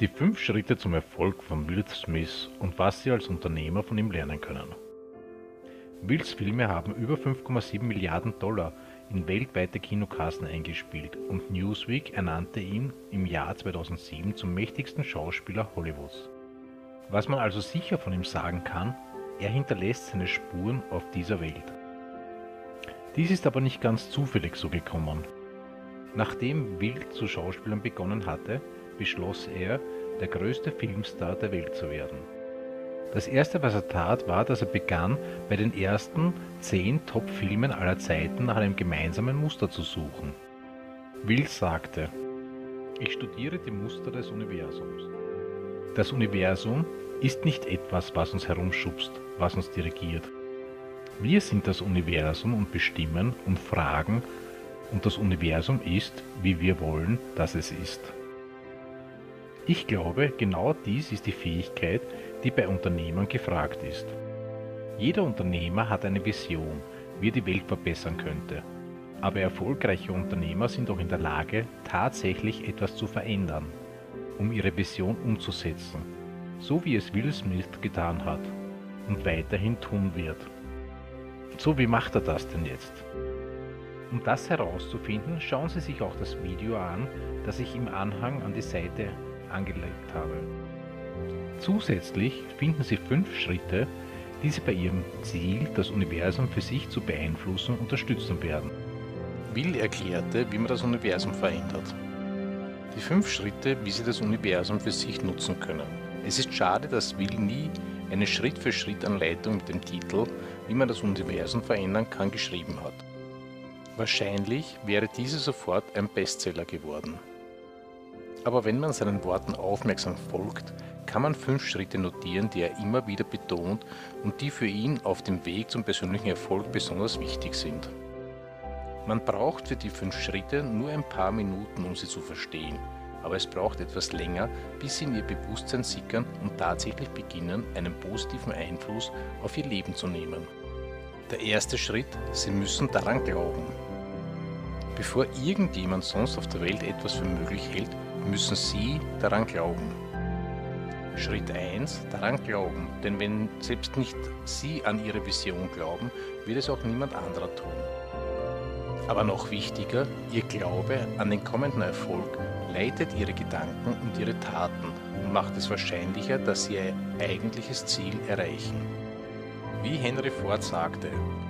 Die fünf Schritte zum Erfolg von Will Smith und was Sie als Unternehmer von ihm lernen können. Wills Filme haben über 5,7 Milliarden Dollar in weltweite Kinokassen eingespielt und Newsweek ernannte ihn im Jahr 2007 zum mächtigsten Schauspieler Hollywoods. Was man also sicher von ihm sagen kann, er hinterlässt seine Spuren auf dieser Welt. Dies ist aber nicht ganz zufällig so gekommen. Nachdem Will zu Schauspielern begonnen hatte, beschloss er, der größte Filmstar der Welt zu werden. Das erste, was er tat, war, dass er begann, bei den ersten zehn Top-Filmen aller Zeiten nach einem gemeinsamen Muster zu suchen. Will sagte, ich studiere die Muster des Universums. Das Universum ist nicht etwas, was uns herumschubst, was uns dirigiert. Wir sind das Universum und bestimmen und fragen, und das Universum ist, wie wir wollen, dass es ist. Ich glaube, genau dies ist die Fähigkeit, die bei Unternehmern gefragt ist. Jeder Unternehmer hat eine Vision, wie er die Welt verbessern könnte. Aber erfolgreiche Unternehmer sind auch in der Lage, tatsächlich etwas zu verändern, um ihre Vision umzusetzen, so wie es Will Smith getan hat und weiterhin tun wird. So, wie macht er das denn jetzt? Um das herauszufinden, schauen Sie sich auch das Video an, das ich im Anhang an die Seite angelegt habe. Zusätzlich finden Sie fünf Schritte, die Sie bei Ihrem Ziel, das Universum für sich zu beeinflussen, unterstützen werden. Will erklärte, wie man das Universum verändert. Die fünf Schritte, wie Sie das Universum für sich nutzen können. Es ist schade, dass Will nie eine Schritt-für-Schritt-Anleitung mit dem Titel Wie man das Universum verändern kann geschrieben hat. Wahrscheinlich wäre diese sofort ein Bestseller geworden. Aber wenn man seinen Worten aufmerksam folgt, kann man fünf Schritte notieren, die er immer wieder betont und die für ihn auf dem Weg zum persönlichen Erfolg besonders wichtig sind. Man braucht für die fünf Schritte nur ein paar Minuten, um sie zu verstehen, aber es braucht etwas länger, bis sie in ihr Bewusstsein sickern und tatsächlich beginnen, einen positiven Einfluss auf ihr Leben zu nehmen. Der erste Schritt, Sie müssen daran glauben. Bevor irgendjemand sonst auf der Welt etwas für möglich hält, müssen Sie daran glauben. Schritt 1, daran glauben, denn wenn selbst nicht Sie an Ihre Vision glauben, wird es auch niemand anderer tun. Aber noch wichtiger, Ihr Glaube an den kommenden Erfolg leitet Ihre Gedanken und Ihre Taten und macht es wahrscheinlicher, dass Sie Ihr eigentliches Ziel erreichen. Wie Henry Ford sagte,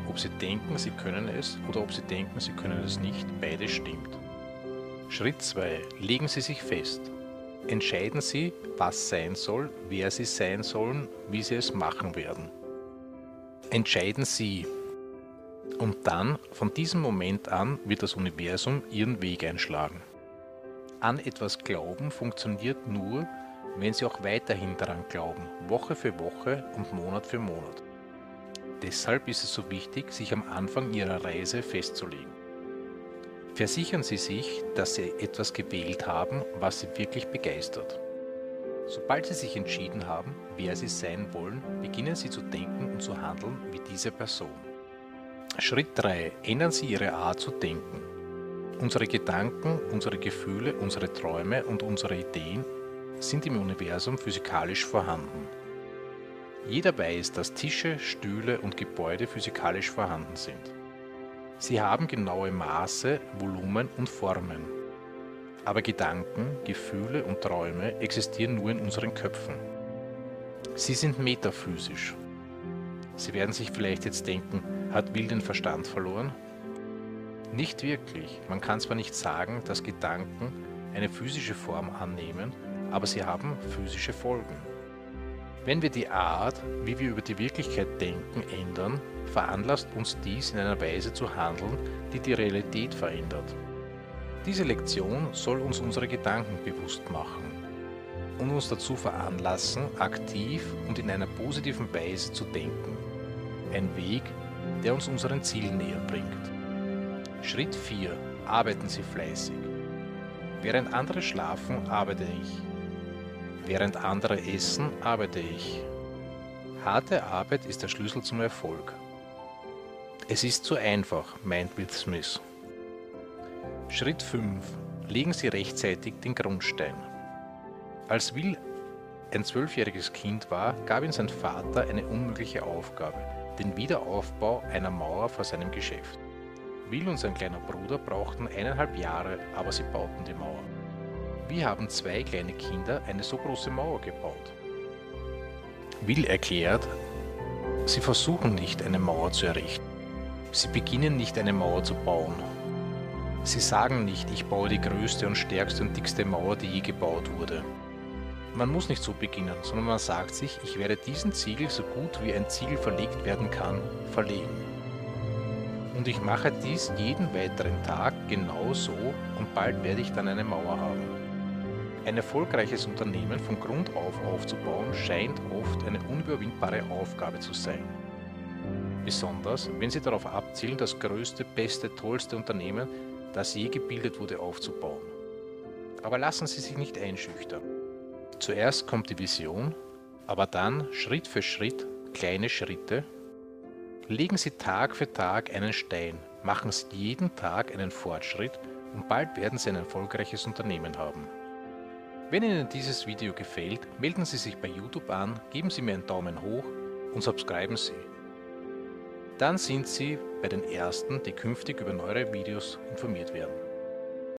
ob Sie denken, Sie können es oder ob Sie denken, Sie können es nicht, beides stimmt. Schritt 2. Legen Sie sich fest. Entscheiden Sie, was sein soll, wer Sie sein sollen, wie Sie es machen werden. Entscheiden Sie. Und dann, von diesem Moment an, wird das Universum Ihren Weg einschlagen. An etwas glauben funktioniert nur, wenn Sie auch weiterhin daran glauben, Woche für Woche und Monat für Monat. Deshalb ist es so wichtig, sich am Anfang Ihrer Reise festzulegen. Versichern Sie sich, dass Sie etwas gewählt haben, was Sie wirklich begeistert. Sobald Sie sich entschieden haben, wer Sie sein wollen, beginnen Sie zu denken und zu handeln wie diese Person. Schritt 3. Ändern Sie Ihre Art zu denken. Unsere Gedanken, unsere Gefühle, unsere Träume und unsere Ideen sind im Universum physikalisch vorhanden. Jeder weiß, dass Tische, Stühle und Gebäude physikalisch vorhanden sind. Sie haben genaue Maße, Volumen und Formen. Aber Gedanken, Gefühle und Träume existieren nur in unseren Köpfen. Sie sind metaphysisch. Sie werden sich vielleicht jetzt denken, hat Will den Verstand verloren? Nicht wirklich. Man kann zwar nicht sagen, dass Gedanken eine physische Form annehmen, aber sie haben physische Folgen. Wenn wir die Art, wie wir über die Wirklichkeit denken, ändern, veranlasst uns dies in einer Weise zu handeln, die die Realität verändert. Diese Lektion soll uns unsere Gedanken bewusst machen und uns dazu veranlassen, aktiv und in einer positiven Weise zu denken. Ein Weg, der uns unseren Zielen näher bringt. Schritt 4. Arbeiten Sie fleißig. Während andere schlafen, arbeite ich. Während andere essen, arbeite ich. Harte Arbeit ist der Schlüssel zum Erfolg. Es ist zu einfach, meint Will Smith. Schritt 5. Legen Sie rechtzeitig den Grundstein. Als Will ein zwölfjähriges Kind war, gab ihm sein Vater eine unmögliche Aufgabe, den Wiederaufbau einer Mauer vor seinem Geschäft. Will und sein kleiner Bruder brauchten eineinhalb Jahre, aber sie bauten die Mauer. Wie haben zwei kleine Kinder eine so große Mauer gebaut? Will erklärt, sie versuchen nicht eine Mauer zu errichten. Sie beginnen nicht eine Mauer zu bauen. Sie sagen nicht, ich baue die größte und stärkste und dickste Mauer, die je gebaut wurde. Man muss nicht so beginnen, sondern man sagt sich, ich werde diesen Ziegel so gut wie ein Ziegel verlegt werden kann, verlegen. Und ich mache dies jeden weiteren Tag genau so und bald werde ich dann eine Mauer haben. Ein erfolgreiches Unternehmen von Grund auf aufzubauen scheint oft eine unüberwindbare Aufgabe zu sein. Besonders, wenn Sie darauf abzielen, das größte, beste, tollste Unternehmen, das je gebildet wurde, aufzubauen. Aber lassen Sie sich nicht einschüchtern. Zuerst kommt die Vision, aber dann Schritt für Schritt kleine Schritte. Legen Sie Tag für Tag einen Stein, machen Sie jeden Tag einen Fortschritt und bald werden Sie ein erfolgreiches Unternehmen haben. Wenn Ihnen dieses Video gefällt, melden Sie sich bei YouTube an, geben Sie mir einen Daumen hoch und subscriben Sie. Dann sind Sie bei den Ersten, die künftig über neue Videos informiert werden.